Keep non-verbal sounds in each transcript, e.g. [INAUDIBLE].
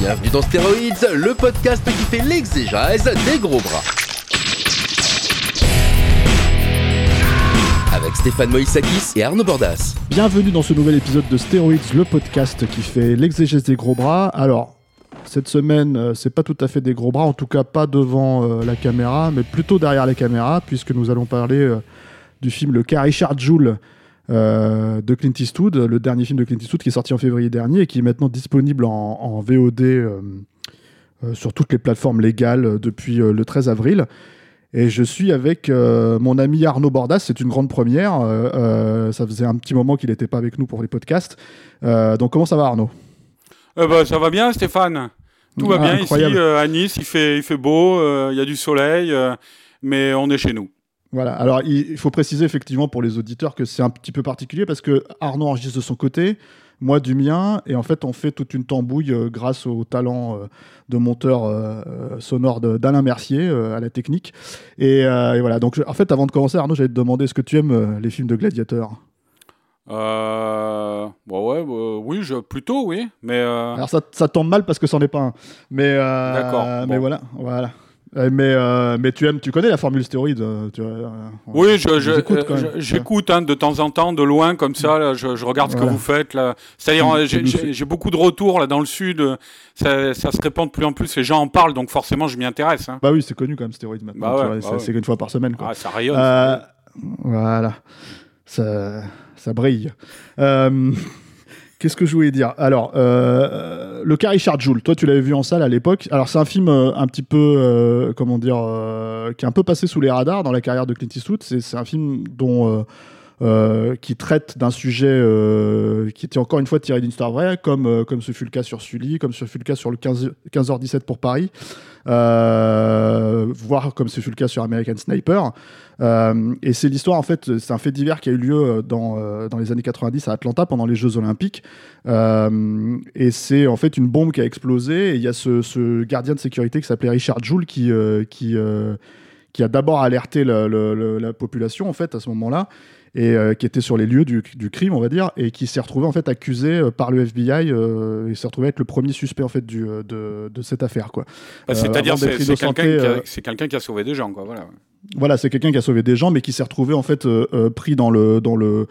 Bienvenue dans Stéroïdes, le podcast qui fait l'exégèse des gros bras. Avec Stéphane Moïsakis et Arnaud Bordas. Bienvenue dans ce nouvel épisode de Steroids, le podcast qui fait l'exégèse des gros bras. Alors, cette semaine, euh, c'est pas tout à fait des gros bras, en tout cas pas devant euh, la caméra, mais plutôt derrière la caméra, puisque nous allons parler euh, du film Le cas Richard Joule euh, de Clint Eastwood, le dernier film de Clint Eastwood qui est sorti en février dernier et qui est maintenant disponible en, en VOD euh, euh, sur toutes les plateformes légales depuis le 13 avril. Et je suis avec mon ami Arnaud Bordas, c'est une grande première. ça faisait un petit moment qu'il n'était pas avec nous pour les podcasts. Donc comment ça va Arnaud? Ben, ça va bien, Stéphane. Tout va Ah, bien incroyable. ici à Nice. Il fait, il fait beau, il y a du soleil, mais on est chez nous. Voilà, alors il faut préciser effectivement pour les auditeurs que c'est un petit peu particulier parce que Arnaud enregistre de son côté, moi du mien, et en fait on fait toute une tambouille euh, grâce au talent euh, de monteur euh, sonore d'Alain Mercier à la technique. Et, et voilà, donc je- en fait avant de commencer Arnaud, j'allais te demander est-ce que tu aimes les films de gladiateurs? Euh, bon, ouais, bah, oui, je, plutôt, oui. Mais euh, Alors ça, ça tombe mal parce que c'en est pas un. Mais, euh, D'accord, mais bon. voilà, voilà. Euh, Mais, euh, mais tu aimes, tu connais la formule stéroïde euh, tu euh, oui, je, tu je- je- j'écoute hein, de temps en temps, de loin, comme ça. Là, je, regarde ce que vous faites. C'est-à-dire, tu j'ai- beaucoup de retours là dans le sud. Ça, ça se répand de plus en plus. Les gens en parlent, donc forcément, je m'y intéresse. hein. Bah oui, c'est connu quand même stéroïde maintenant. Bah ouais, bah c'est ouais. qu'une fois par semaine. Quoi. Ah, ça rayonne. Euh, voilà, ça, ça brille. [LAUGHS] Euh, Qu'est-ce que je voulais dire? Alors, euh, le cas Richard Joule, toi tu l'avais vu en salle à l'époque. Alors c'est un film euh, un petit peu, euh, comment dire, euh, qui est un peu passé sous les radars dans la carrière de Clint Eastwood. C'est c'est un film dont euh, qui traite d'un sujet euh, qui était encore une fois tiré d'une histoire vraie, comme, euh, comme ce fut le cas sur Sully, comme ce fut le cas sur le 15, 15h17 pour Paris, voire comme ce fut le cas sur American Sniper. Et c'est l'histoire, en fait, c'est un fait divers qui a eu lieu dans, dans les années 90 à Atlanta pendant les Jeux Olympiques. Et c'est en fait une bombe qui a explosé. Et il y a ce, ce gardien de sécurité qui s'appelait Richard Joule qui, qui, qui a d'abord alerté le- le- le- la population, en fait, à ce moment-là et euh, qui était sur les lieux du, du crime, on va dire, et qui s'est retrouvé en fait accusé euh, par le FBI euh, et s'est retrouvé être le premier suspect en fait du, euh, de, de cette affaire quoi. Bah, C'est-à-dire, avant d'être c'est quelqu'un qui, euh, quelqu'un qui a sauvé des gens, quoi. Voilà. Voilà, c'est quelqu'un qui a sauvé des gens, mais qui s'est retrouvé en fait euh, euh, pris dans le dans le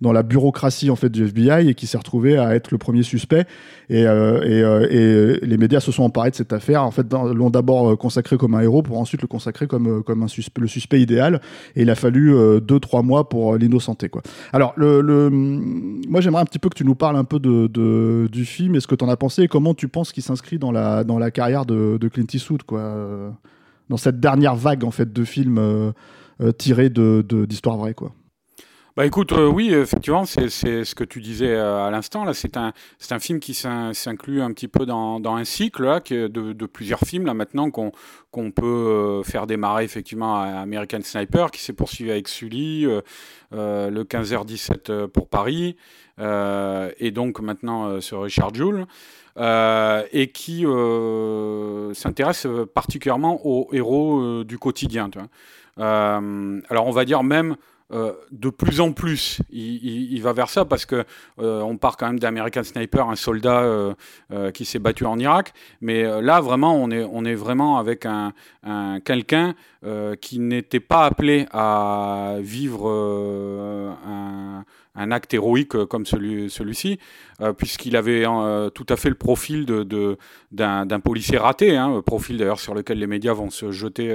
dans la bureaucratie en fait du FBI et qui s'est retrouvé à être le premier suspect. Et, euh, et, euh, et les médias se sont emparés de cette affaire. En fait, l'ont d'abord euh, consacré comme un héros pour ensuite le consacrer comme euh, comme un suspect, le suspect idéal. Et il a fallu euh, deux trois mois pour l'innocenter quoi. Alors le, le moi j'aimerais un petit peu que tu nous parles un peu de, de du film et ce que tu en as pensé et comment tu penses qu'il s'inscrit dans la dans la carrière de, de Clint Eastwood quoi. dans cette dernière vague en fait de films euh, tirés de- d'histoires vraies quoi. Bah écoute, euh, oui, effectivement, c'est ce que tu disais euh, à l'instant. Là, c'est un, un film qui s'in- s'inclut un petit peu dans, dans un cycle là, de, de plusieurs films là maintenant qu'on peut euh, faire démarrer effectivement à American Sniper, qui s'est poursuivi avec Sully, le 15h17 euh, pour Paris, et donc maintenant sur Richard Joule. et qui s'intéresse particulièrement aux héros du quotidien. alors on va dire même euh, de plus en plus, il, va vers ça parce que euh, on part quand même d'American Sniper, un soldat euh, qui s'est battu en Irak, mais là vraiment on est vraiment avec un, un quelqu'un qui n'était pas appelé à vivre un, un acte héroïque euh, comme celui celui-ci, euh, puisqu'il avait euh, tout à fait le profil de d'un d'un policier raté, hein, profil d'ailleurs sur lequel les médias vont se jeter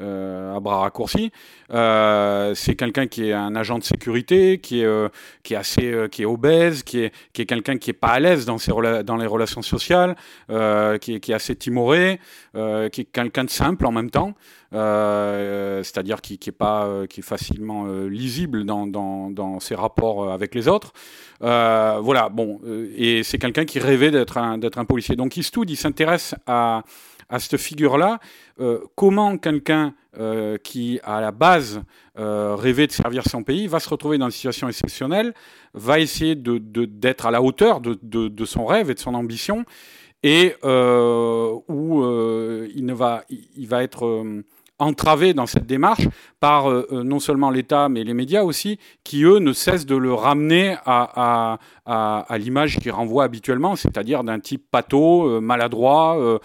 à bras raccourcis. C'est quelqu'un qui est un agent de sécurité, qui est, qui est assez, qui est obèse, qui est, qui est quelqu'un qui est pas à l'aise dans, ses dans les relations sociales, qui, est, qui est assez timoré, qui est quelqu'un de simple en même temps. C'est-à-dire qui, est pas, qui est facilement lisible dans, dans, ses rapports avec les autres. voilà, bon, et c'est quelqu'un qui rêvait d'être un, d'être un policier. Donc Eastwood, il s'intéresse à, à cette figure-là. comment quelqu'un qui, à la base, rêvait de servir son pays, va se retrouver dans une situation exceptionnelle, va essayer de, d'être à la hauteur de, de, son rêve et de son ambition, et euh, où euh, il, ne va, il va être euh, entravé dans cette démarche par non seulement l'État, mais les médias aussi, qui, eux, ne cessent de le ramener à, l'image qu'il renvoie habituellement, c'est-à-dire d'un type pâteau, maladroit,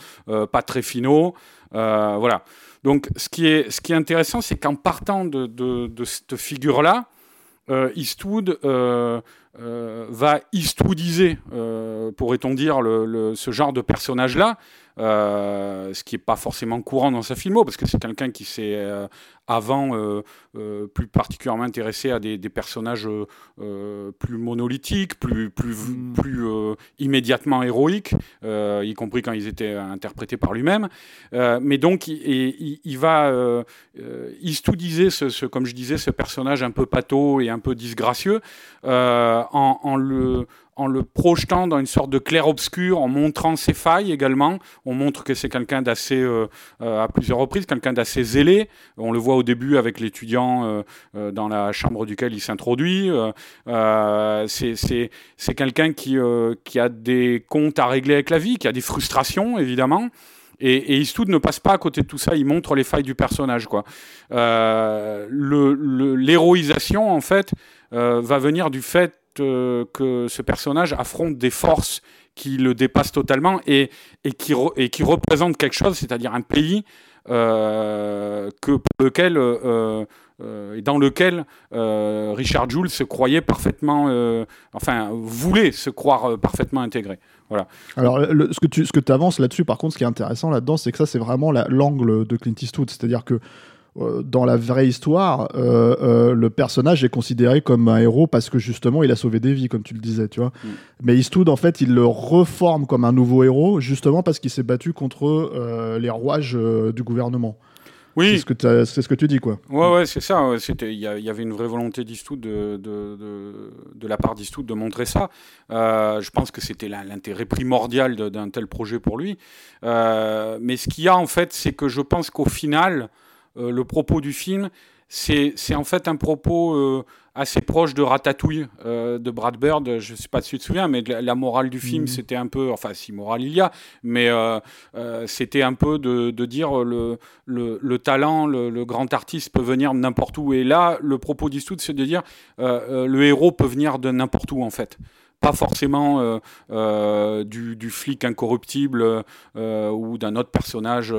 pas très finaux. voilà. Donc, ce qui est, ce qui est intéressant, c'est qu'en partant de, cette figure-là, Eastwood euh, va eastwoodiser, euh, pourrait-on dire, ce genre de personnage-là, euh, ce qui n'est pas forcément courant dans sa filmo, parce que c'est quelqu'un qui s'est euh, avant euh, plus particulièrement intéressé à des, des personnages plus monolithiques, plus, plus, mm. plus immédiatement héroïques, y compris quand ils étaient interprétés par lui-même. mais donc, il, il, va eastwoodiser, ce, ce, comme je disais, ce personnage un peu pâteau et un peu disgracieux, en, en le en le projetant dans une sorte de clair-obscur, en montrant ses failles également. On montre que c'est quelqu'un d'assez, euh, euh, à plusieurs reprises, quelqu'un d'assez zélé. On le voit au début avec l'étudiant euh, dans la chambre duquel il s'introduit. c'est quelqu'un qui, a des comptes à régler avec la vie, qui a des frustrations évidemment. Et, et ne passe pas à côté de tout ça, il montre les failles du personnage. L'héroïsation, en fait, va venir du fait euh, que ce personnage affronte des forces qui le dépassent totalement et, qui, représentent quelque chose, c'est-à-dire un pays euh, que, pour lequel, euh, et dans lequel Richard Jules se croyait parfaitement, enfin, voulait se croire parfaitement intégré. Voilà. Alors, ce que tu ce que avances là-dessus, par contre, ce qui est intéressant là-dedans, c'est que ça, c'est vraiment l'angle de Clint Eastwood. C'est-à-dire que euh, dans la vraie histoire, euh, euh, le personnage est considéré comme un héros parce que justement il a sauvé des vies, comme tu le disais, tu vois. Mm. Mais Eastwood, en fait, il le reforme comme un nouveau héros justement parce qu'il s'est battu contre les rouages du gouvernement. Oui. C'est ce, que c'est ce que tu dis, quoi. Ouais, ouais, c'est ça. Il y, y, avait une vraie volonté d'Eastwood de, de, de, de, la part d'Eastwood de montrer ça. je pense que c'était l'intérêt primordial d'un tel projet pour lui. mais ce qu'il y a, en fait, c'est que je pense qu'au final, euh, le propos du film, c'est en fait un propos euh, assez proche de Ratatouille euh, de Brad Bird. Je ne sais pas si tu te souviens, mais la, morale du film, mhm. c'était un peu, enfin si morale il y a, mais c'était un peu de, dire le, le, talent, le, grand artiste peut venir de n'importe où. Et là, le propos d'Eastwood, c'est de dire le héros peut venir de n'importe où en fait pas forcément euh, euh, du, flic incorruptible euh, ou d'un autre personnage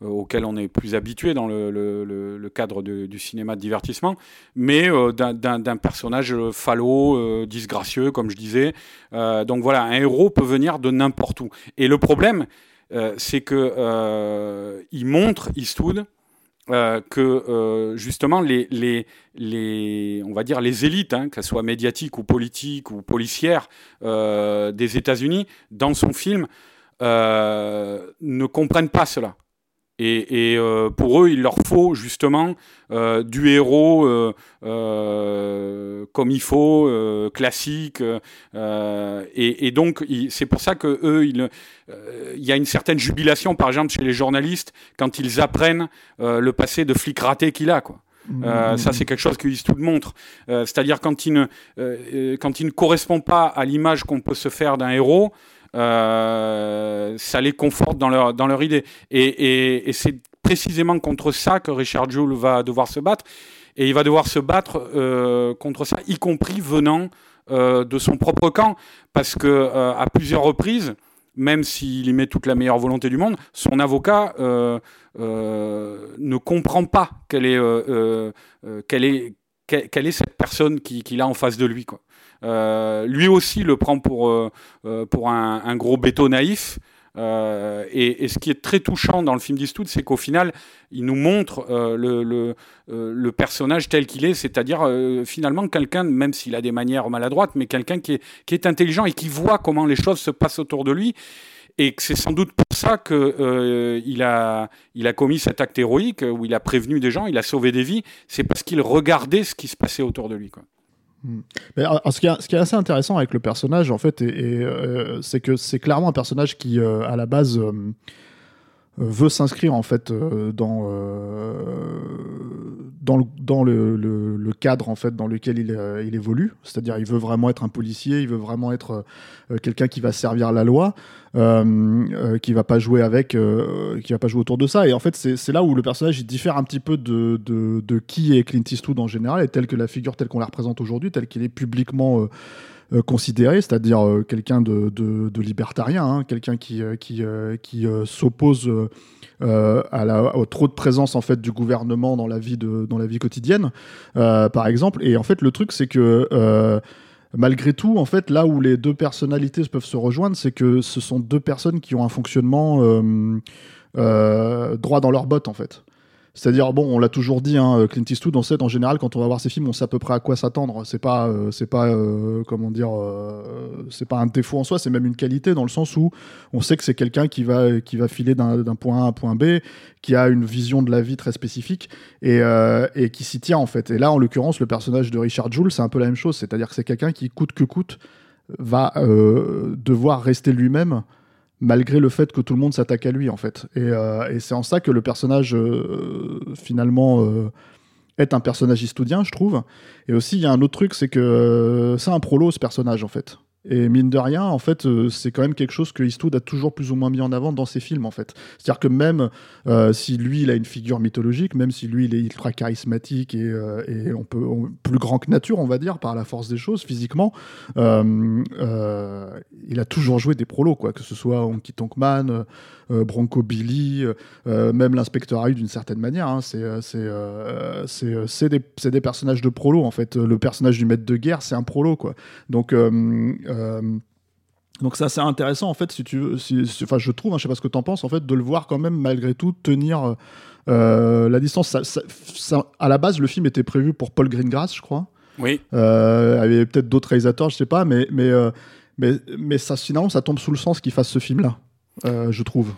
auquel on est plus habitué dans le, cadre du cinéma de divertissement, mais d'un personnage falot, disgracieux, comme je disais. donc voilà, un héros peut venir de n'importe où. Et le problème, c'est que il montre Eastwood euh, que euh, justement les, les, les, on va dire les élites, hein, qu'elles soient médiatiques ou politiques ou policières euh, des États-Unis, dans son film, ne comprennent pas cela. Et, et euh, pour eux, il leur faut justement euh, du héros euh, comme il faut, classique. Et, et, donc, c'est pour ça que eux, il, il y a une certaine jubilation, par exemple, chez les journalistes quand ils apprennent le passé de flic raté qu'il a, quoi. Euh, ça, c'est quelque chose que Eastwood montre. Euh, C'est-à-dire quand il ne quand il ne correspond pas à l'image qu'on peut se faire d'un héros, ça les conforte dans leur, dans leur idée. Et, c'est précisément contre ça que Richard Jewell va devoir se battre. Et il va devoir se battre euh, contre ça, y compris venant euh, de son propre camp, parce que à plusieurs reprises, même s'il y met toute la meilleure volonté du monde, son avocat ne comprend pas quelle est, quelle est, quelle est cette personne qu'il a en face de lui. Quoi. Euh, lui aussi le prend pour, euh, euh, pour un, gros béton naïf. Et, ce qui est très touchant dans le film d'Eastwood, c'est qu'au final, il nous montre le, le, personnage tel qu'il est, c'est-à-dire finalement quelqu'un, même s'il a des manières maladroites, mais quelqu'un qui est, qui est intelligent et qui voit comment les choses se passent autour de lui et c'est sans doute pour ça qu'il il a, il a commis cet acte héroïque où il a prévenu des gens, il a sauvé des vies. C'est parce qu'il regardait ce qui se passait autour de lui. Quoi. Hmm. Mais, ce, qui est, assez intéressant avec le personnage, en fait, euh, c'est que c'est clairement un personnage qui, euh, à la base, veut s'inscrire en fait dans dans, le, cadre en fait dans lequel il, il évolue c'est-à-dire il veut vraiment être un policier il veut vraiment être quelqu'un qui va servir la loi euh, euh, qui va pas jouer avec, euh, qui va pas jouer autour de ça. Et en fait, c'est là où le personnage diffère un petit peu de, de, qui est Clint Eastwood en général, et tel que la figure telle qu'on la représente aujourd'hui, telle qu'il est publiquement considéré, c'est-à-dire quelqu'un de, libertarien, hein, quelqu'un qui, qui, qui s'oppose à la, trop de présence en fait du gouvernement dans la vie, de, dans la vie quotidienne, par exemple. Et en fait, le truc, c'est que malgré tout, en fait, là où les deux personnalités peuvent se rejoindre, c'est que ce sont deux personnes qui ont un fonctionnement euh, euh, droit dans leurs bottes, en fait. C'est-à-dire, bon, on l'a toujours dit, hein, Clint Eastwood, on sait en général quand on va voir ses films, on sait à peu près à quoi s'attendre. C'est pas, euh, c'est pas, euh, comment dire, euh, c'est pas un défaut en soi, c'est même une qualité dans le sens où on sait que c'est quelqu'un qui va, qui va filer d'un point A à un point B, qui a une vision de la vie très spécifique et, et qui s'y tient en fait. Et là, en l'occurrence, le personnage de Richard Jewell, c'est un peu la même chose, c'est-à-dire que c'est quelqu'un qui coûte que coûte va devoir rester lui-même malgré le fait que tout le monde s'attaque à lui en fait. Et, euh, c'est en ça que le personnage euh, finalement euh, est un personnage histoudien, je trouve. Et aussi il y a un autre truc, c'est que c'est un prolo ce personnage en fait. Et mine de rien, en fait, euh, c'est quand même quelque chose que Eastwood a toujours plus ou moins mis en avant dans ses films, en fait. C'est-à-dire que même euh, si lui, il a une figure mythologique, même si lui, il est ultra charismatique et, euh, on peut plus grand que nature, on va dire, par la force des choses, physiquement, il a toujours joué des prolos, quoi, que ce soit Honky Tonk Man, Bronco Billy, même l'inspecteur Harry d'une certaine manière. Hein, c'est c'est des, des, personnages de prolos, en fait. Le personnage du maître de guerre, c'est un prolo, quoi. Donc euh, donc c'est assez intéressant en fait si tu veux, enfin je trouve, hein, je sais pas ce que tu en penses en fait, de le voir quand même malgré tout tenir euh, la distance. à la base le film était prévu pour Paul Greengrass je crois. Oui. Euh, il y avait peut-être d'autres réalisateurs, je sais pas, mais mais mais, mais ça finalement ça tombe sous le sens qu'il fasse ce film là, je trouve.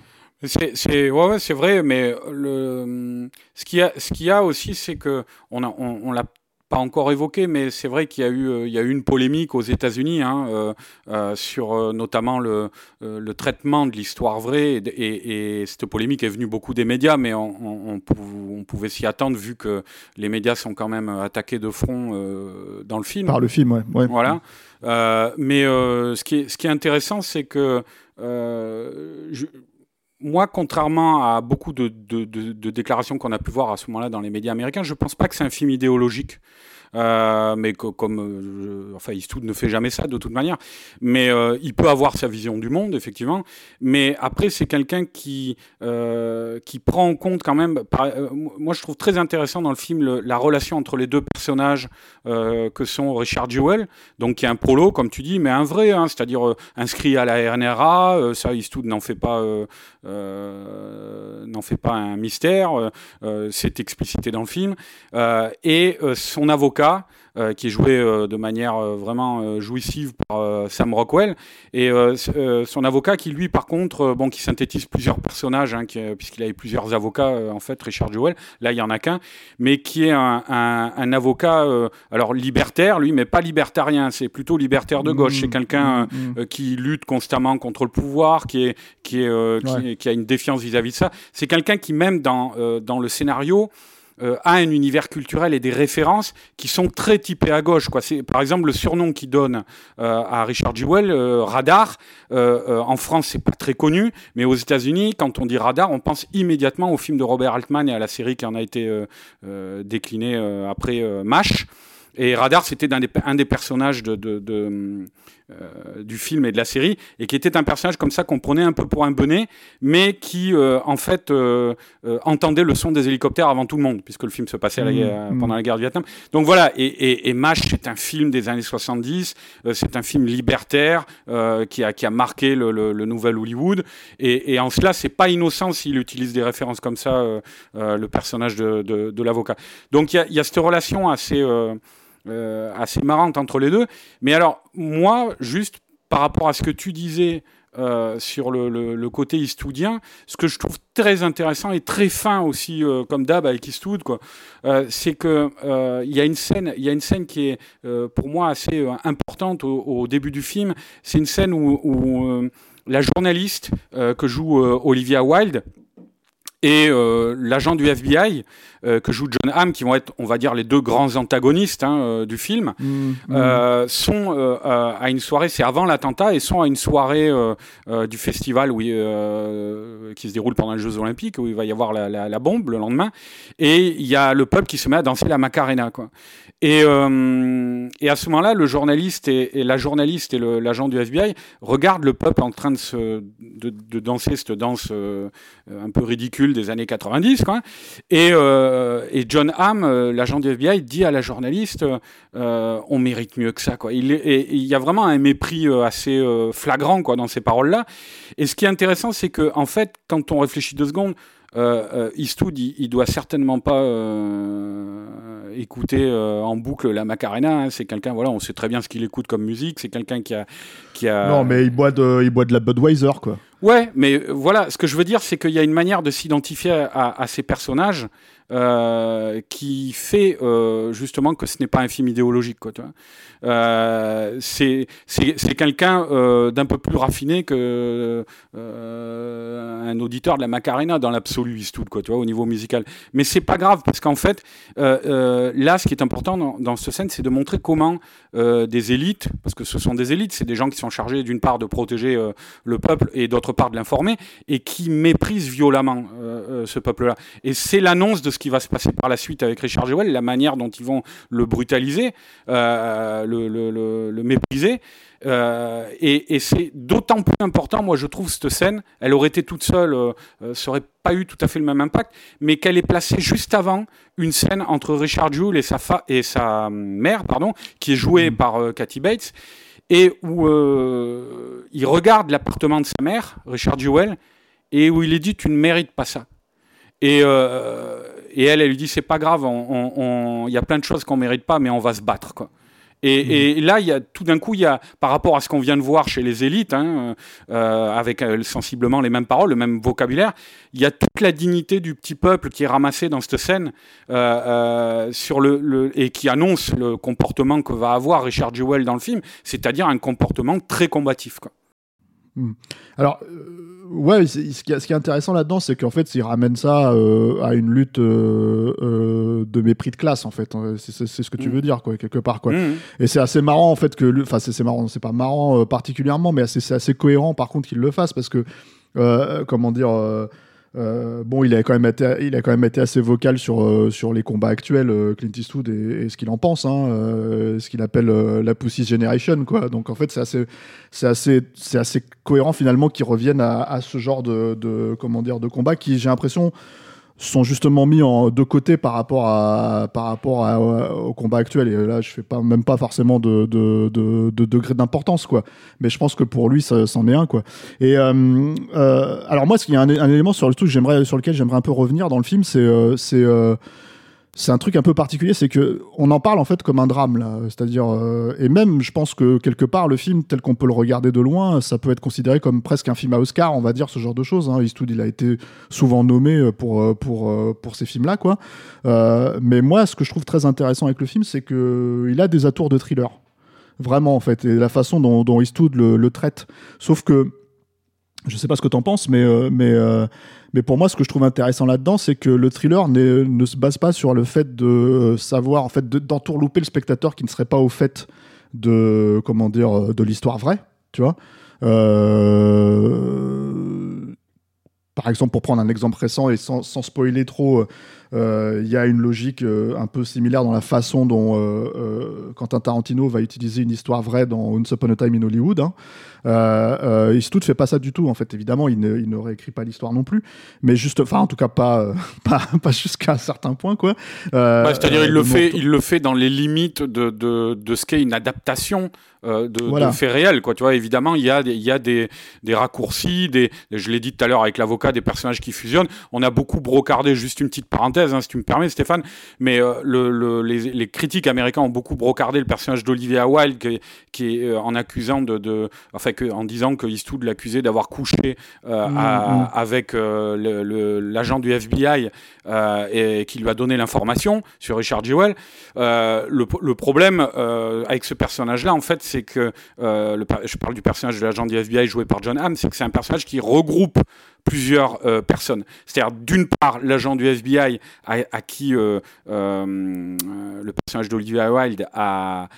C'est ouais, ouais c'est vrai, mais le ce qu'il y a ce qu'il y a aussi c'est que on a on, on l'a pas encore évoqué, mais c'est vrai qu'il y a eu, euh, il y a eu une polémique aux États-Unis hein, euh, euh, sur notamment le, le, traitement de l'histoire vraie, et, et, cette polémique est venue beaucoup des médias, mais on, on, on pouvait s'y attendre vu que les médias sont quand même attaqués de front dans le film. Par le film, ouais. ouais. Voilà. mais ce qui est, ce qui est intéressant, c'est que je, moi, contrairement à beaucoup de, déclarations qu'on a pu voir à ce moment-là dans les médias américains, je ne pense pas que c'est un film idéologique. Euh, mais comme, euh, enfin, Eastwood ne fait jamais ça de toute manière. Mais euh, il peut avoir sa vision du monde, effectivement. Mais après, c'est quelqu'un qui qui prend en compte quand même. moi, je trouve très intéressant dans le film la relation entre les deux personnages que sont Richard Jewell, donc qui est un prolo, comme tu dis, mais un vrai, hein, c'est-à-dire inscrit à la RNRA. ça, Eastwood n'en fait pas n'en fait pas un mystère. c'est explicité dans le film. et son avocat euh, qui est joué euh, de manière euh, vraiment jouissive par Sam Rockwell, et son avocat qui lui, par contre, bon, qui synthétise plusieurs personnages, hein, puisqu'il avait plusieurs avocats en fait, Richard Jewell. Là, il y en a qu'un, mais qui est un, un, avocat, alors libertaire, lui, mais pas libertarien. C'est plutôt libertaire de gauche. C'est mmh, quelqu'un mmh, mmh. qui lutte constamment contre le pouvoir, qui est, qui est, qui, a une défiance vis-à-vis -vis de ça. C'est quelqu'un qui même dans dans le scénario euh, a un univers culturel et des références qui sont très typés à gauche. Quoi. C'est, par exemple, le surnom qu'il donne euh, à Richard Jewell, euh, Radar, en France, c'est pas très connu, mais aux États-Unis, quand on dit Radar, on pense immédiatement au film de Robert Altman et à la série qui en a été déclinée après MASH. Et Radar, c'était un des, un des personnages de, de, de euh, du film et de la série, et qui était un personnage comme ça qu'on prenait un peu pour un bonnet, mais qui euh, en fait euh, entendait le son des hélicoptères avant tout le monde, puisque le film se passait mmh, mmh. pendant la guerre du Vietnam. Donc voilà, et, et, et MASH, c'est un film des années 70, c'est un film libertaire qui, a, qui a marqué le, le, le nouvel Hollywood, et, et en cela, c'est pas innocent s'il utilise des références comme ça, le personnage de, de, de l'avocat. Donc il y a, y a, cette relation assez euh, assez marrante entre les deux. Mais alors, moi, juste par rapport à ce que tu disais sur le, le, côté eastwoodien, ce que je trouve très intéressant et très fin aussi, comme d'hab avec Eastwood, quoi, c'est que il y a une scène, il y a une scène qui est pour moi assez importante au, début du film. C'est une scène où, où la journaliste que joue Olivia Wilde et euh, l'agent du FBI euh, que joue John Hamm, qui vont être, on va dire, les deux grands antagonistes hein, euh, du film, mmh, mmh. sont à une soirée, c'est avant l'attentat, et sont à une soirée du festival où, qui se déroule pendant les Jeux Olympiques, où il va y avoir la, la, la bombe le lendemain, et il y a le peuple qui se met à danser la Macarena, quoi. Et, et, à ce moment-là, le journaliste et, et la journaliste et l'agent du FBI regardent le peuple en train de, se, de, de danser cette danse un peu ridicule des années 90. Quoi. Et, euh, et John Hamm, euh, l'agent du FBI, dit à la journaliste euh, on mérite mieux que ça. Quoi. Il, et, il y a vraiment un mépris assez flagrant quoi, dans ces paroles-là. Et ce qui est intéressant, c'est que en fait, quand on réfléchit deux secondes, euh, Eastwood, il, il, doit certainement pas euh, écouter euh, en boucle la Macarena. Hein. C'est quelqu'un, voilà, on sait très bien ce qu'il écoute comme musique. C'est quelqu'un qui a, qui a. Non, mais il boit de, il boit de la Budweiser, quoi. Ouais, mais voilà, ce que je veux dire, c'est qu'il y a une manière de s'identifier à, à, ces personnages euh, qui fait euh, justement que ce n'est pas un film idéologique. Quoi, tu vois. Euh, c'est, c'est, c'est quelqu'un euh, d'un peu plus raffiné que euh, un auditeur de la Macarena dans l'absolu, tout quoi, tu vois, au niveau musical. Mais c'est pas grave parce qu'en fait, là, ce qui est important dans, dans cette scène, c'est de montrer comment des élites, parce que ce sont des élites, c'est des gens qui sont chargés d'une part de protéger le peuple et d'autre part de l'informer, et qui méprisent violemment ce peuple-là. Et c'est l'annonce de ce qui va se passer par la suite avec Richard Jewell, la manière dont ils vont le brutaliser. Euh, le, mépriser. Euh, et, c'est d'autant plus important, moi je trouve, cette scène, elle aurait été toute seule, euh, euh, aurait pas eu tout à fait le même impact, mais qu'elle est placée juste avant une scène entre Richard Jewell et sa, et sa mère, pardon, qui est jouée mm. par Kathy Bates, et où il regarde l'appartement de sa mère, Richard Jewell, et où il est dit Tu ne mérites pas ça. Et, et elle, elle lui dit C'est pas grave, il y a plein de choses qu'on mérite pas, mais on va se battre. Quoi. Et, mhm. et, là, il y a tout d'un coup, il y a, par rapport à ce qu'on vient de voir chez les élites, hein, euh, avec euh, sensiblement les mêmes paroles, le même vocabulaire, il y a toute la dignité du petit peuple qui est ramassé dans cette scène euh, euh sur le, le, et qui annonce le comportement que va avoir Richard Jewell dans le film, c'est-à-dire un comportement très combatif. Quoi. Hmm. Alors, euh, ouais, ce qui, est, intéressant là-dedans, c'est qu'en fait, il ramène ça euh, à une lutte euh, de mépris de classe, en fait. C'est ce que tu hmm. veux dire, quoi, quelque part, quoi. Hmm. Et c'est assez marrant, en fait, que, enfin, c'est marrant, c'est pas marrant particulièrement, mais c'est assez cohérent, par contre, qu'il le fasse, parce que, comment dire euh, bon, il a quand même été, il a quand même été assez vocal sur euh, sur les combats actuels, euh, Clint Eastwood et, ce qu'il en pense, hein, ce qu'il appelle la Pussy Generation, quoi. Donc en fait, c'est assez, c'est assez, c'est assez cohérent finalement qu'ils reviennent à, ce genre de, comment dire, de combat qui, j'ai l'impression, sont justement mis en de côté par rapport à par rapport au combat actuel. Et là je fais pas même pas forcément de de, de, de degré d'importance quoi. Mais je pense que pour lui ça c'en est un quoi. Et euh, euh, alors moi il y a un, un, élément sur le truc j'aimerais sur lequel j'aimerais un peu revenir dans le film c'est euh, c'est euh, c'est un truc un peu particulier, c'est que on en parle en fait comme un drame là, c'est-à-dire euh, et même je pense que quelque part le film tel qu'on peut le regarder de loin, ça peut être considéré comme presque un film à Oscar, on va dire ce genre de choses. Hein. Eastwood il a été souvent nommé euh, pour euh, pour pour ces films là quoi. mais moi ce que je trouve très intéressant avec le film, c'est que il a des atours de thriller, vraiment en fait, et la façon dont, Eastwood le traite. Sauf que je sais pas ce que tu en penses, mais, euh, mais, euh, mais pour moi, ce que je trouve intéressant là-dedans, c'est que le thriller ne se base pas sur le fait de euh, savoir, en fait, d'entourlouper le spectateur qui ne serait pas au fait de, comment dire, de l'histoire vraie, tu vois. par exemple, pour prendre un exemple récent et sans, sans spoiler trop, il y a une logique un peu similaire dans la façon dont Quentin Tarantino va utiliser une histoire vraie dans Once Upon a Time in Hollywood. Hein. Euh, euh, ne fait pas ça du tout, en fait. Évidemment, il ne, il ne réécrit pas l'histoire non plus, mais juste, enfin, en tout cas, pas, euh, [LAUGHS] pas, pas jusqu'à un certain point, quoi. Euh, C'est-à-dire, il le fait, il le fait dans les limites de, de, de ce qu'est une adaptation euh, de, voilà. de, faits réels. Quoi. Tu vois, évidemment, il y a, y a des, des raccourcis, des, je l'ai dit tout à l'heure avec l'avocat, des personnages qui fusionnent. On a beaucoup brocardé, juste une petite parenthèse, hein, si tu me permets, Stéphane, mais le, les, critiques américains ont beaucoup brocardé le personnage d'Olivia Wilde, qui, est en accusant de, enfin, que, en disant que Eastwood l'accusait d'avoir couché mm, mm. avec l'agent du FBI et qui lui a donné l'information sur Richard Jewell. Le, le, problème avec ce personnage-là, en fait, c'est que le, je parle du personnage de l'agent du FBI joué par John Hamm, c'est que c'est un personnage qui regroupe plusieurs euh, personnes. C'est-à-dire, d'une part, l'agent du FBI à, qui euh, euh, le personnage d'Olivia Wilde a,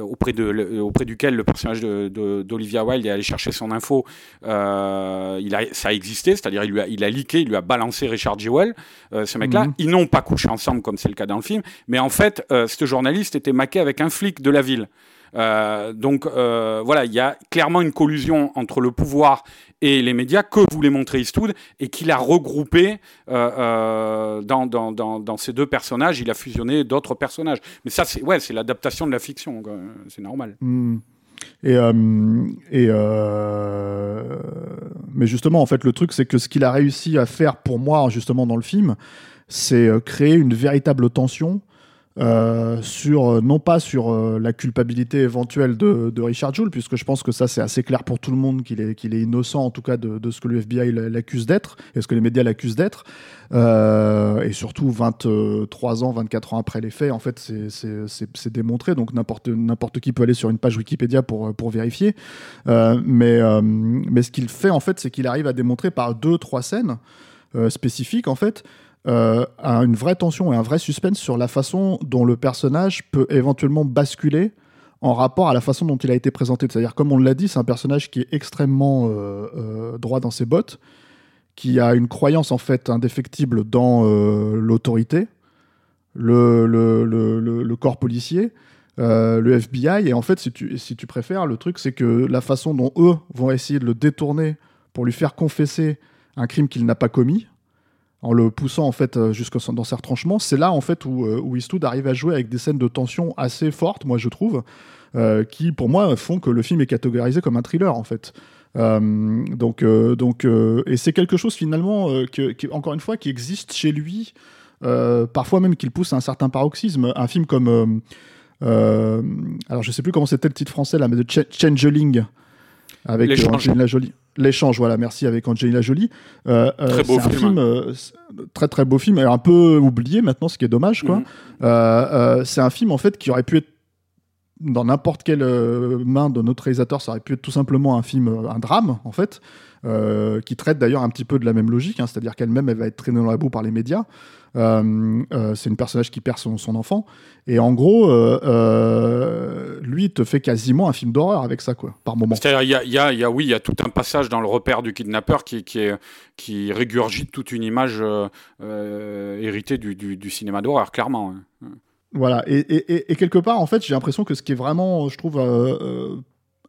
auprès, de, auprès duquel le personnage d'Olivia Wilde est allé chercher son info, il a, ça a existé, c'est-à-dire il, lui a, il a leaké, il lui a balancé Richard Jewell, ce mec-là. Mhm. Ils n'ont pas couché ensemble comme c'est le cas dans le film, mais en fait, ce journaliste était maqué avec un flic de la ville. Euh, donc euh, voilà, il y a clairement une collusion entre le pouvoir et les médias que voulait montrer Eastwood et qu'il a regroupé euh, dans, dans, ces deux personnages. Il a fusionné d'autres personnages. Mais ça, c'est ouais, l'adaptation de la fiction. C'est normal. Hmm. Et, et mais justement, en fait, le truc, c'est que ce qu'il a réussi à faire pour moi, justement, dans le film, c'est créer une véritable tension euh, sur euh, non pas sur euh, la culpabilité éventuelle de, Richard Joule, puisque je pense que ça c'est assez clair pour tout le monde qu'il est, qu'il est innocent en tout cas de, de ce que le FBI l'accuse d'être et ce que les médias l'accusent d'être. et surtout 23 ans, 24 ans après les faits, en fait c'est démontré, donc n'importe n'importe qui peut aller sur une page Wikipédia pour, pour vérifier. mais, mais ce qu'il fait en fait, c'est qu'il arrive à démontrer par deux, trois scènes spécifiques en fait euh, a une vraie tension et un vrai suspense sur la façon dont le personnage peut éventuellement basculer en rapport à la façon dont il a été présenté. C'est-à-dire, comme on l'a dit, c'est un personnage qui est extrêmement euh, euh, droit dans ses bottes, qui a une croyance en fait indéfectible dans l'autorité, le, corps policier, le FBI. Et en fait, si tu préfères, le truc, c'est que la façon dont eux vont essayer de le détourner pour lui faire confesser un crime qu'il n'a pas commis, en le poussant en fait euh, jusque dans ses retranchements. C'est là en fait où, euh, où Eastwood arrive à jouer avec des scènes de tension assez fortes, moi je trouve, euh, qui pour moi font que le film est catégorisé comme un thriller en fait. donc, donc, et c'est quelque chose finalement qui, encore une fois, qui existe chez lui, parfois même qu'il pousse à un certain paroxysme. Un film comme, alors je sais plus comment c'était le titre français là, mais de Changeling avec Angelina Jolie. L'échange, voilà, merci avec Angelina Jolie. Euh, euh, très beau film. Euh, très très beau film, un peu oublié maintenant, ce qui est dommage, quoi. Mhm. c'est un film en fait qui aurait pu être dans n'importe quelle main de notre réalisateur, ça aurait pu être tout simplement un film, un drame en fait, qui traite d'ailleurs un petit peu de la même logique, hein, c'est-à-dire qu'elle-même elle va être traînée dans la boue par les médias. Euh, euh, c'est une personnage qui perd son, enfant. Et en gros, euh, lui, te fait quasiment un film d'horreur avec ça, quoi, par moment. C'est-à-dire, il y a, y, a, oui, il y a tout un passage dans le repère du kidnappeur qui, qui, est, qui régurgite toute une image héritée du, du, cinéma d'horreur, clairement. Hein. Voilà, et, et, et, quelque part, en fait, j'ai l'impression que ce qui est vraiment, je trouve,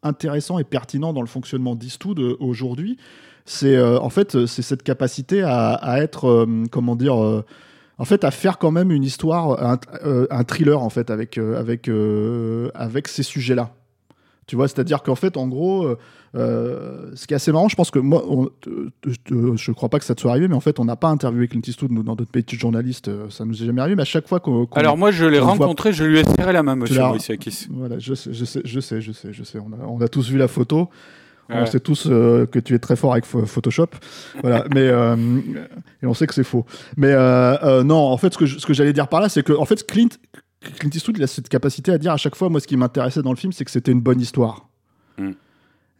intéressant et pertinent dans le fonctionnement d'Eastwood aujourd'hui, c'est en fait c'est cette capacité à, être, comment dire, en fait, à faire quand même une histoire, un, euh, thriller en fait avec euh, avec euh, avec ces sujets-là. Tu vois, c'est-à-dire qu'en fait, en gros, ce qui est assez marrant, je pense que moi, je crois pas que ça te soit arrivé, mais en fait, on n'a pas interviewé Clint Eastwood dans notre métier de journaliste, ça nous est jamais arrivé, mais à chaque fois qu'on. Alors moi, je l'ai rencontré, je lui ai serré la main, monsieur Moïsiakis. Voilà, je sais, je sais, je sais, je sais, je sais. On a, on a tous vu la photo. On sait tous euh, que tu es très fort avec Photoshop, voilà. [LAUGHS] Mais euh, et on sait que c'est faux. Mais euh, non, en fait, ce que ce que j'allais dire par là, c'est que en fait, Clint Clint Eastwood, il a cette capacité à dire à chaque fois, moi, ce qui m'intéressait dans le film, c'est que c'était une bonne histoire. Mm.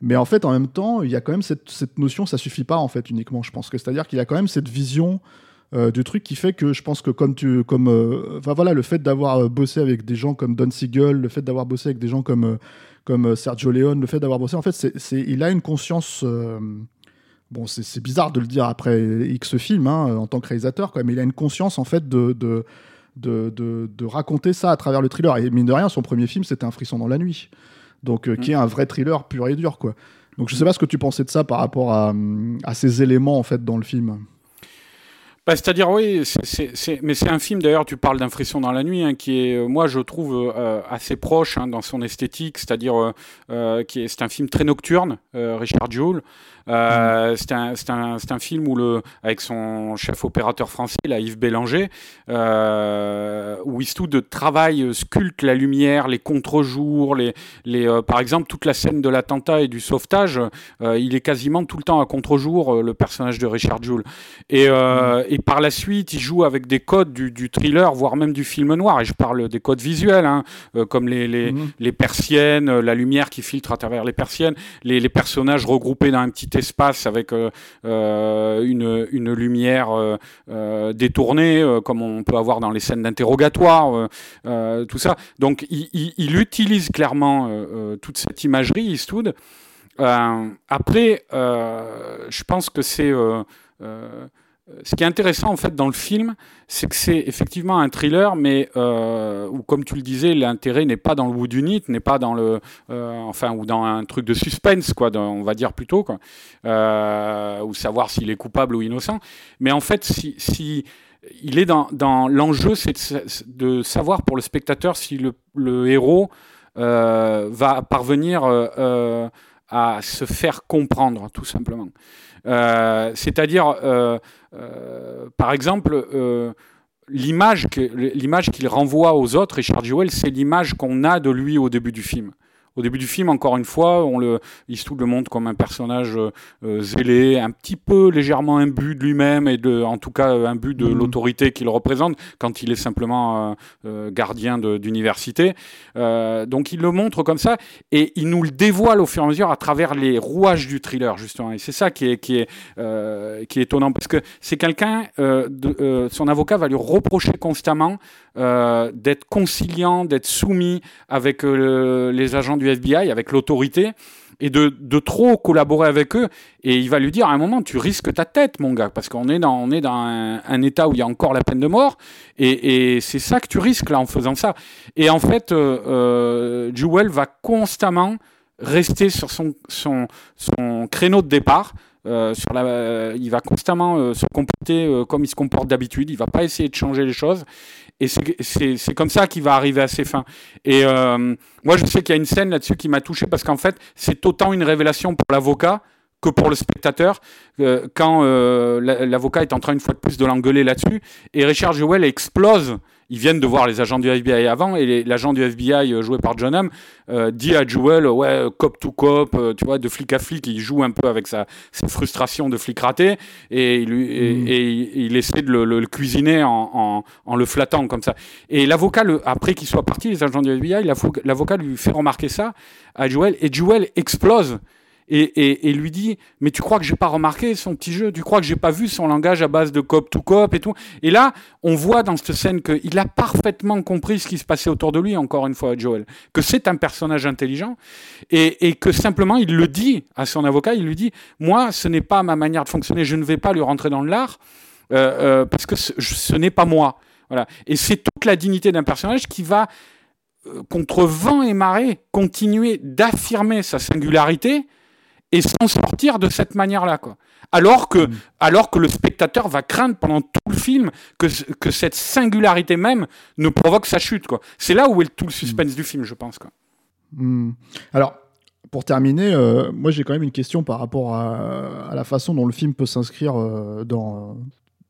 Mais en fait, en même temps, il y a quand même cette, cette notion, ça suffit pas en fait uniquement. Je pense que c'est-à-dire qu'il y a quand même cette vision du truc qui fait que je pense que comme tu comme enfin voilà le fait d'avoir bossé avec des gens comme Don Siegel le fait d'avoir bossé avec des gens comme comme euh, Sergio Leone, le fait d'avoir bossé, en fait, c'est, il a une conscience. Euh, bon, c'est, bizarre de le dire après X film hein, en tant que réalisateur, quand même, mais il a une conscience en fait de, de de, de, raconter ça à travers le thriller. Et mine de rien, son premier film, c'était Un frisson dans la nuit. Donc, euh, qui est un vrai thriller pur et dur, quoi. Donc, je sais pas ce que tu pensais de ça par rapport à, à ces éléments, en fait, dans le film. Bah, c'est-à-dire, oui, c'est, mais c'est un film, d'ailleurs, tu parles d'un frisson dans la nuit, hein, qui est, euh, moi, je trouve euh, assez proche hein, dans son esthétique, c'est-à-dire, euh, qui est, c'est un film très nocturne, Richard Jewell. Euh, c'est un, un, un, film où le, avec son chef opérateur français, là, Yves Bélanger, où Eastwood travaille, sculpte la lumière, les contre-jours, les, les, par exemple, toute la scène de l'attentat et du sauvetage, il est quasiment tout le temps à contre-jour, le personnage de Richard Jewell. Et, mm. et, par la suite, il joue avec des codes du, du, thriller, voire même du film noir. Et je parle des codes visuels, hein, comme les, les, les, persiennes, la lumière qui filtre à travers les persiennes, les, les personnages regroupés dans un petit espace avec euh, euh, une, une, lumière euh, détournée, comme on peut avoir dans les scènes d'interrogatoire, tout ça. Donc il, il, utilise clairement toute cette imagerie, Eastwood. après, je pense que c'est ce qui est intéressant en fait dans le film, c'est que c'est effectivement un thriller, mais euh, où comme tu le disais, l'intérêt n'est pas dans le bout du nid, n'est pas dans le, euh, enfin ou dans un truc de suspense quoi, on va dire plutôt quoi, euh, ou savoir s'il est coupable ou innocent. Mais en fait, si, il est dans, l'enjeu, c'est de, savoir pour le spectateur si le, le héros euh, va parvenir à se faire comprendre, tout simplement. C'est-à-dire, par exemple, l'image qu'il renvoie aux autres, Richard Jewell, c'est l'image qu'on a de lui au début du film. Au début du film, encore une fois, on le, Eastwood le montre comme un personnage euh, zélé, un petit peu légèrement imbu de lui-même et de, en tout cas, imbu de mhm. l'autorité qu'il représente quand il est simplement euh, euh, gardien d'université. donc il le montre comme ça et il nous le dévoile au fur et à mesure à travers les rouages du thriller, justement. Et c'est ça qui est, qui est, qui est étonnant parce que c'est quelqu'un, son avocat va lui reprocher constamment d'être conciliant, d'être soumis avec les agents du FBI, avec l'autorité, et de, de, trop collaborer avec eux. Et il va lui dire à un moment, tu risques ta tête, mon gars, parce qu'on est dans, on est dans un, état où il y a encore la peine de mort, et, c'est ça que tu risques là en faisant ça. Et en fait, euh, euh va constamment rester sur son, son, son créneau de départ. Euh, sur la, il va constamment euh, se comporter euh, comme il se comporte d'habitude. Il va pas essayer de changer les choses. Et c'est comme ça qu'il va arriver à ses fins. Et euh, moi, je sais qu'il y a une scène là-dessus qui m'a touché parce qu'en fait, c'est autant une révélation pour l'avocat que pour le spectateur, euh, quand euh, l'avocat est en train une fois de plus de l'engueuler là-dessus, et Richard Jewell explose. Ils viennent de voir les agents du FBI avant, et l'agent du FBI euh, joué par John Hamm dit à Jewell, ouais, cop to cop, tu vois, de flic à flic, il joue un peu avec sa, sa frustration de flic raté, et il, mm. et, il essaie de le, le, cuisiner en, en, en, le flattant comme ça. Et l'avocat, après qu'il soit parti, les agents du FBI, l'avocat lui fait remarquer ça à Jewell, et Jewell explose et, lui dit mais tu crois que j'ai pas remarqué son petit jeu? Tu crois que j'ai pas vu son langage à base de cop to cop et tout? Et là on voit dans cette scène qu'il a parfaitement compris ce qui se passait autour de lui encore une fois Joel. Que c'est un personnage intelligent et, que simplement il le dit à son avocat il lui dit moi ce n'est pas ma manière de fonctionner je ne vais pas lui rentrer dans l'art euh, euh, parce que ce, ce n'est pas moi. Voilà. Et c'est toute la dignité d'un personnage qui va euh, contre vent et marée continuer d'affirmer sa singularité et s'en sortir de cette manière-là, quoi. Alors que, mm. alors que le spectateur va craindre pendant tout le film que, que cette singularité même ne provoque sa chute, quoi. C'est là où est tout le suspense mm. du film, je pense, quoi. Mm. Alors, pour terminer, euh, moi j'ai quand même une question par rapport à, la façon dont le film peut s'inscrire euh, dans,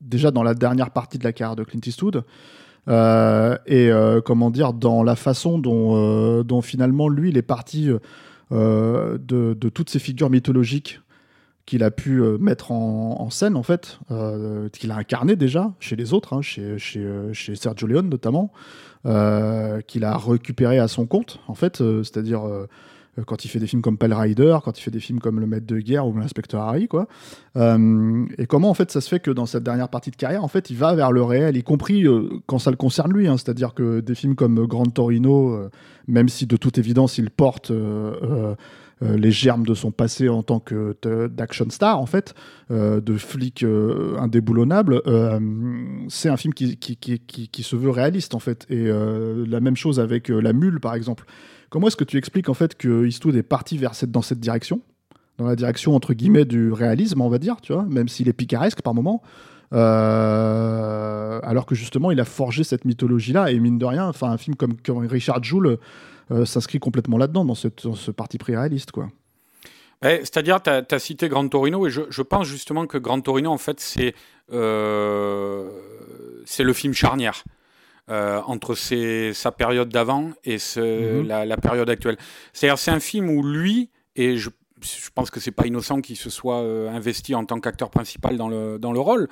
déjà dans la dernière partie de la carrière de Clint Eastwood. Euh, et comment dire dans la façon dont, dont finalement lui il est parti euh, de, toutes ces figures mythologiques qu'il a pu euh, mettre en, scène, en fait, euh, qu'il a incarné déjà chez les autres, hein, chez, chez, chez, Sergio Leone notamment, qu'il a récupéré à son compte, en fait, c'est-à-dire quand il fait des films comme Pale Rider, quand il fait des films comme Le Maître de Guerre ou L'inspecteur Harry, quoi. et comment en fait ça se fait que dans cette dernière partie de carrière, en fait, il va vers le réel, y compris quand ça le concerne lui, hein, c'est-à-dire que des films comme Grand Torino même si de toute évidence il porte euh, euh, euh, les germes de son passé en tant que d'action star, en fait, de flic indéboulonnable, c'est un film qui, qui, se veut réaliste, en fait. Et la même chose avec La Mule, par exemple. Comment est-ce que tu expliques, en fait, que Eastwood est parti vers cette, dans cette direction? Dans la direction entre guillemets du réalisme, on va dire, tu vois, même s'il est picaresque par moment. Euh, alors que justement, il a forgé cette mythologie-là. Et mine de rien, enfin, un film comme, Richard Joule euh, s'inscrit complètement là-dedans, dans, ce parti pris réaliste. Quoi. C'est-à-dire, tu as, cité Grand Torino, et je, pense justement que Grand Torino, en fait, c'est euh, le film charnière. Euh, entre sa période d'avant et mhm. la, période actuelle. C'est-à-dire, c'est un film où lui, et je, je pense que c'est pas innocent qu'il se soit euh, investi en tant qu'acteur principal dans le, dans le rôle,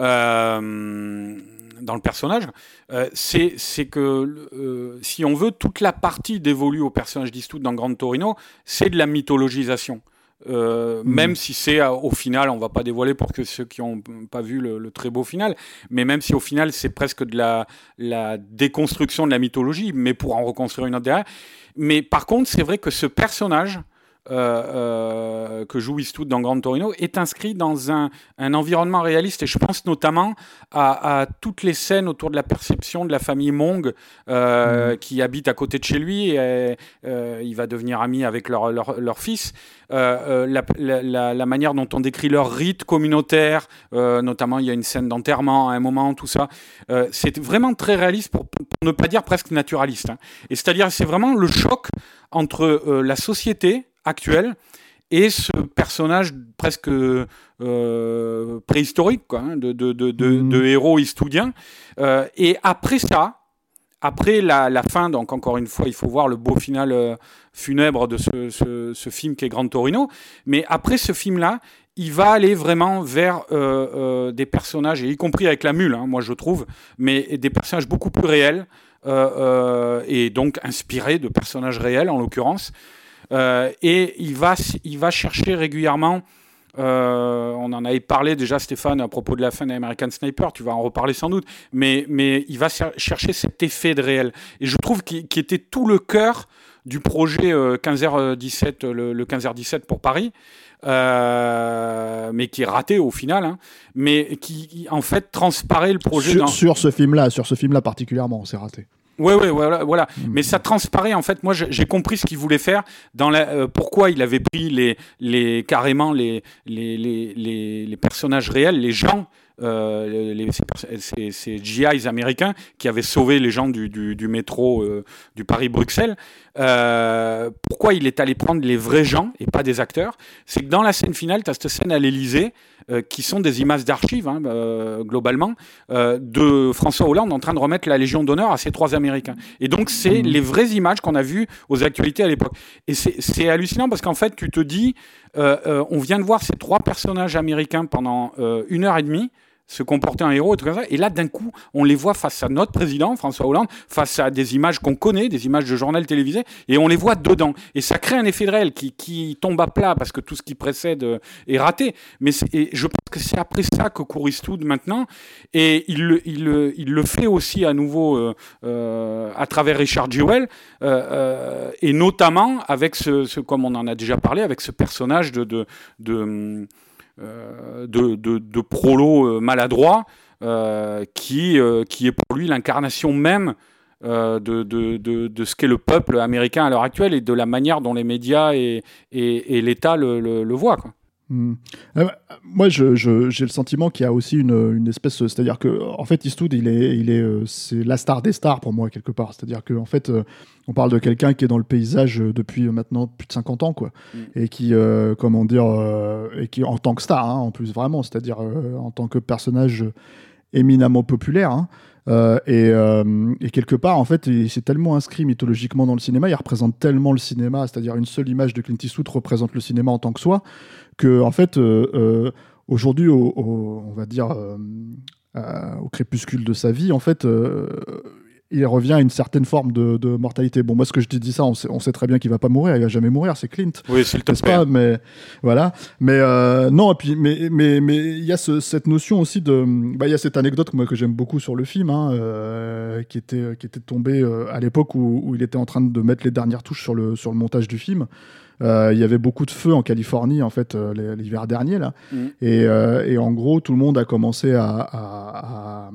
euh, dans le personnage, c'est que si on veut, toute la partie dévolue au personnage d'Eastwood dans Grand Torino, c'est de la mythologisation. Euh, mhm. Même si c'est au final, on va pas dévoiler pour que ceux qui n'ont pas vu le, très beau final, mais même si au final c'est presque de la, la, déconstruction de la mythologie, mais pour en reconstruire une autre derrière. Mais par contre, c'est vrai que ce personnage, euh, euh, que joue Eastwood dans Grand Torino est inscrit dans un, un, environnement réaliste et je pense notamment à, à, toutes les scènes autour de la perception de la famille Mong euh, mm. qui habite à côté de chez lui et il va devenir ami avec leur, leur, leur fils. La, la, la, manière dont on décrit leur rite communautaire, notamment il y a une scène d'enterrement à un moment, tout ça, c'est vraiment très réaliste pour, pour, ne pas dire presque naturaliste. Hein. Et c'est-à-dire c'est vraiment le choc entre la société actuel et ce personnage presque euh, préhistorique quoi, hein, de, de, de, de, mhm. héros histoudien. Euh, et après ça, après la, la, fin, donc encore une fois, il faut voir le beau final euh, funèbre de ce, ce, ce, film qui est Grand Torino, mais après ce film-là, il va aller vraiment vers des personnages, et y compris avec la mule, hein, moi je trouve, mais des personnages beaucoup plus réels, et donc inspirés de personnages réels en l'occurrence. Euh, et il va, il va chercher régulièrement. Euh, on en avait parlé déjà, Stéphane, à propos de la fin d'American Sniper, tu vas en reparler sans doute, mais, mais il va chercher cet effet de réel. Et je trouve qu'il était tout le cœur du projet 15h17, euh, le, 15h17 pour Paris, mais qui est raté au final, hein, mais qui, en fait transparaît le projet. Sur, sur ce film-là, sur ce film-là particulièrement, c'est raté. Ouais, ouais, voilà, voilà. Hmm. Mais ça transparaît en fait. Moi, j'ai compris ce qu'il voulait faire dans la. Euh, pourquoi il avait pris les, les carrément les, les, les, les personnages réels, les gens euh, les, ces, ces, GIs américains qui avaient sauvé les gens du, du, du métro euh, du Paris-Bruxelles. Euh, pourquoi il est allé prendre les vrais gens et pas des acteurs? C'est que dans la scène finale, tu as cette scène à l'Elysée euh, qui sont des images d'archives, hein, globalement, de François Hollande en train de remettre la Légion d'honneur à ces trois Américains. Et donc, c'est mmh. les vraies images qu'on a vues aux actualités à l'époque. Et c'est hallucinant parce qu'en fait, tu te dis, on vient de voir ces trois personnages américains pendant une heure et demie se comporter en héros et tout ça. Et là, d'un coup, on les voit face à notre président, François Hollande, face à des images qu'on connaît, des images de journal télévisé, et on les voit dedans. Et ça crée un effet de réel qui, qui tombe à plat parce que tout ce qui précède euh, est raté. Mais et je pense que c'est après ça que court Eastwood maintenant. Et il le, il, il le fait aussi à nouveau euh, euh, à travers Richard Jewell, euh, et notamment avec ce, ce, comme on en a déjà parlé, avec ce personnage de, de, de euh, de, de, de, prolo euh, maladroit euh, qui, qui est pour lui l'incarnation même de, de, de, ce qu'est le peuple américain à l'heure actuelle et de la manière dont les médias et, et, l'État le, le, le voient. Quoi. Hmm. moi, j'ai le sentiment qu'il y a aussi une, une espèce, c'est-à-dire que en fait, Eastwood, il est, il est, c'est la star des stars pour moi quelque part. C'est-à-dire que en fait, on parle de quelqu'un qui est dans le paysage euh, depuis euh, maintenant plus de 50 ans, quoi. Mm. Et qui, euh, comment dire, et qui, en tant que star, hein, en plus, vraiment, c'est-à-dire en tant que personnage éminemment populaire. Hein, et, quelque part, en fait, il s'est tellement inscrit mythologiquement dans le cinéma, il représente tellement le cinéma, c'est-à-dire une seule image de Clint Eastwood représente le cinéma en tant que soi, que en fait, aujourd'hui, on va dire au crépuscule de sa vie, en fait, il revient à une certaine forme de, mortalité. Bon, moi, ce que je te dis ça, on sait, très bien qu'il va pas mourir, il va jamais mourir, c'est Clint. Oui, c'est le pas? Mais voilà. Mais euh, non, et puis, mais mais mais il y a cette notion aussi de, bah, il y a cette anecdote moi que j'aime beaucoup sur le film, hein, euh, qui était qui était tombée euh, à l'époque où, où, il était en train de mettre les dernières touches sur le sur le montage du film. Euh, il y avait beaucoup de feux en Californie en fait euh, l'hiver dernier là, Mm. et, euh, et en gros tout le monde a commencé à, à- à-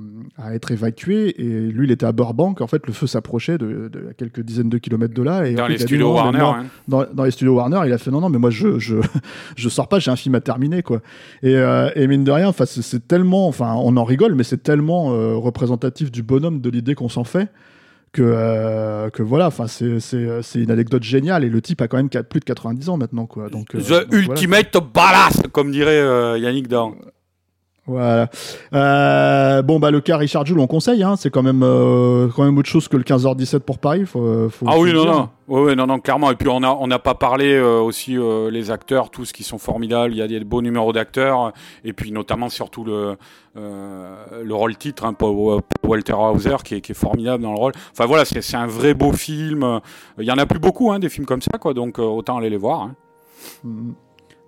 à être évacué et lui il était à Burbank. En fait le feu s'approchait de, de- à quelques dizaines de kilomètres de là et Dans les studios non, Warner. hein. dans, dans les studios Warner, il a fait non, non, mais moi je je, [LAUGHS] je sors pas, j'ai un film à terminer quoi. Et, et mine de rien, enfin c'est- tellement, enfin on en rigole, mais c'est tellement représentatif du bonhomme de l'idée qu'on s'en fait que euh, que voilà, enfin c'est c'est c'est une anecdote géniale et le type a quand même plus de 90 ans maintenant quoi. Donc euh, The donc, voilà. Ultimate Badass, comme dirait euh, Yannick Dan. Voilà. Euh, bon bah le cas Richard Joule on conseille, hein, c'est quand même euh, quand même autre chose que le 15h17 pour Paris. Faut, faut Ah oui, non, non. Ouais, ouais, non, non, clairement. Et puis on a, on n'a pas parlé euh, aussi euh, les acteurs, tous qui sont formidables. Il y a des beaux numéros d'acteurs, et puis notamment surtout le, euh, le rôle titre, hein, Walter Hauser, qui est, qui est formidable dans le rôle. Enfin voilà, c'est, c'est un vrai beau film. Il y en a plus beaucoup, hein, des films comme ça, quoi. Donc euh, autant aller les voir. hein. Mm.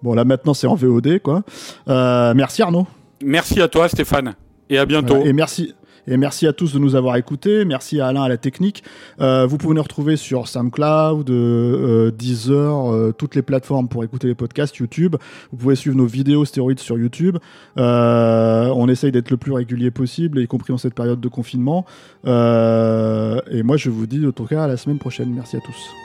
Bon là maintenant c'est en VOD quoi. Euh, merci Arnaud. Merci à toi, Stéphane, et à bientôt. Et merci. Et merci à tous de nous avoir écoutés. Merci à Alain à la technique. Euh, vous pouvez nous retrouver sur SoundCloud, euh, Deezer, euh, toutes les plateformes pour écouter les podcasts, YouTube. Vous pouvez suivre nos vidéos stéroïdes sur YouTube. Euh, on essaye d'être le plus régulier possible, y compris en cette période de confinement. Euh, et moi, je vous dis en tout cas à la semaine prochaine. Merci à tous.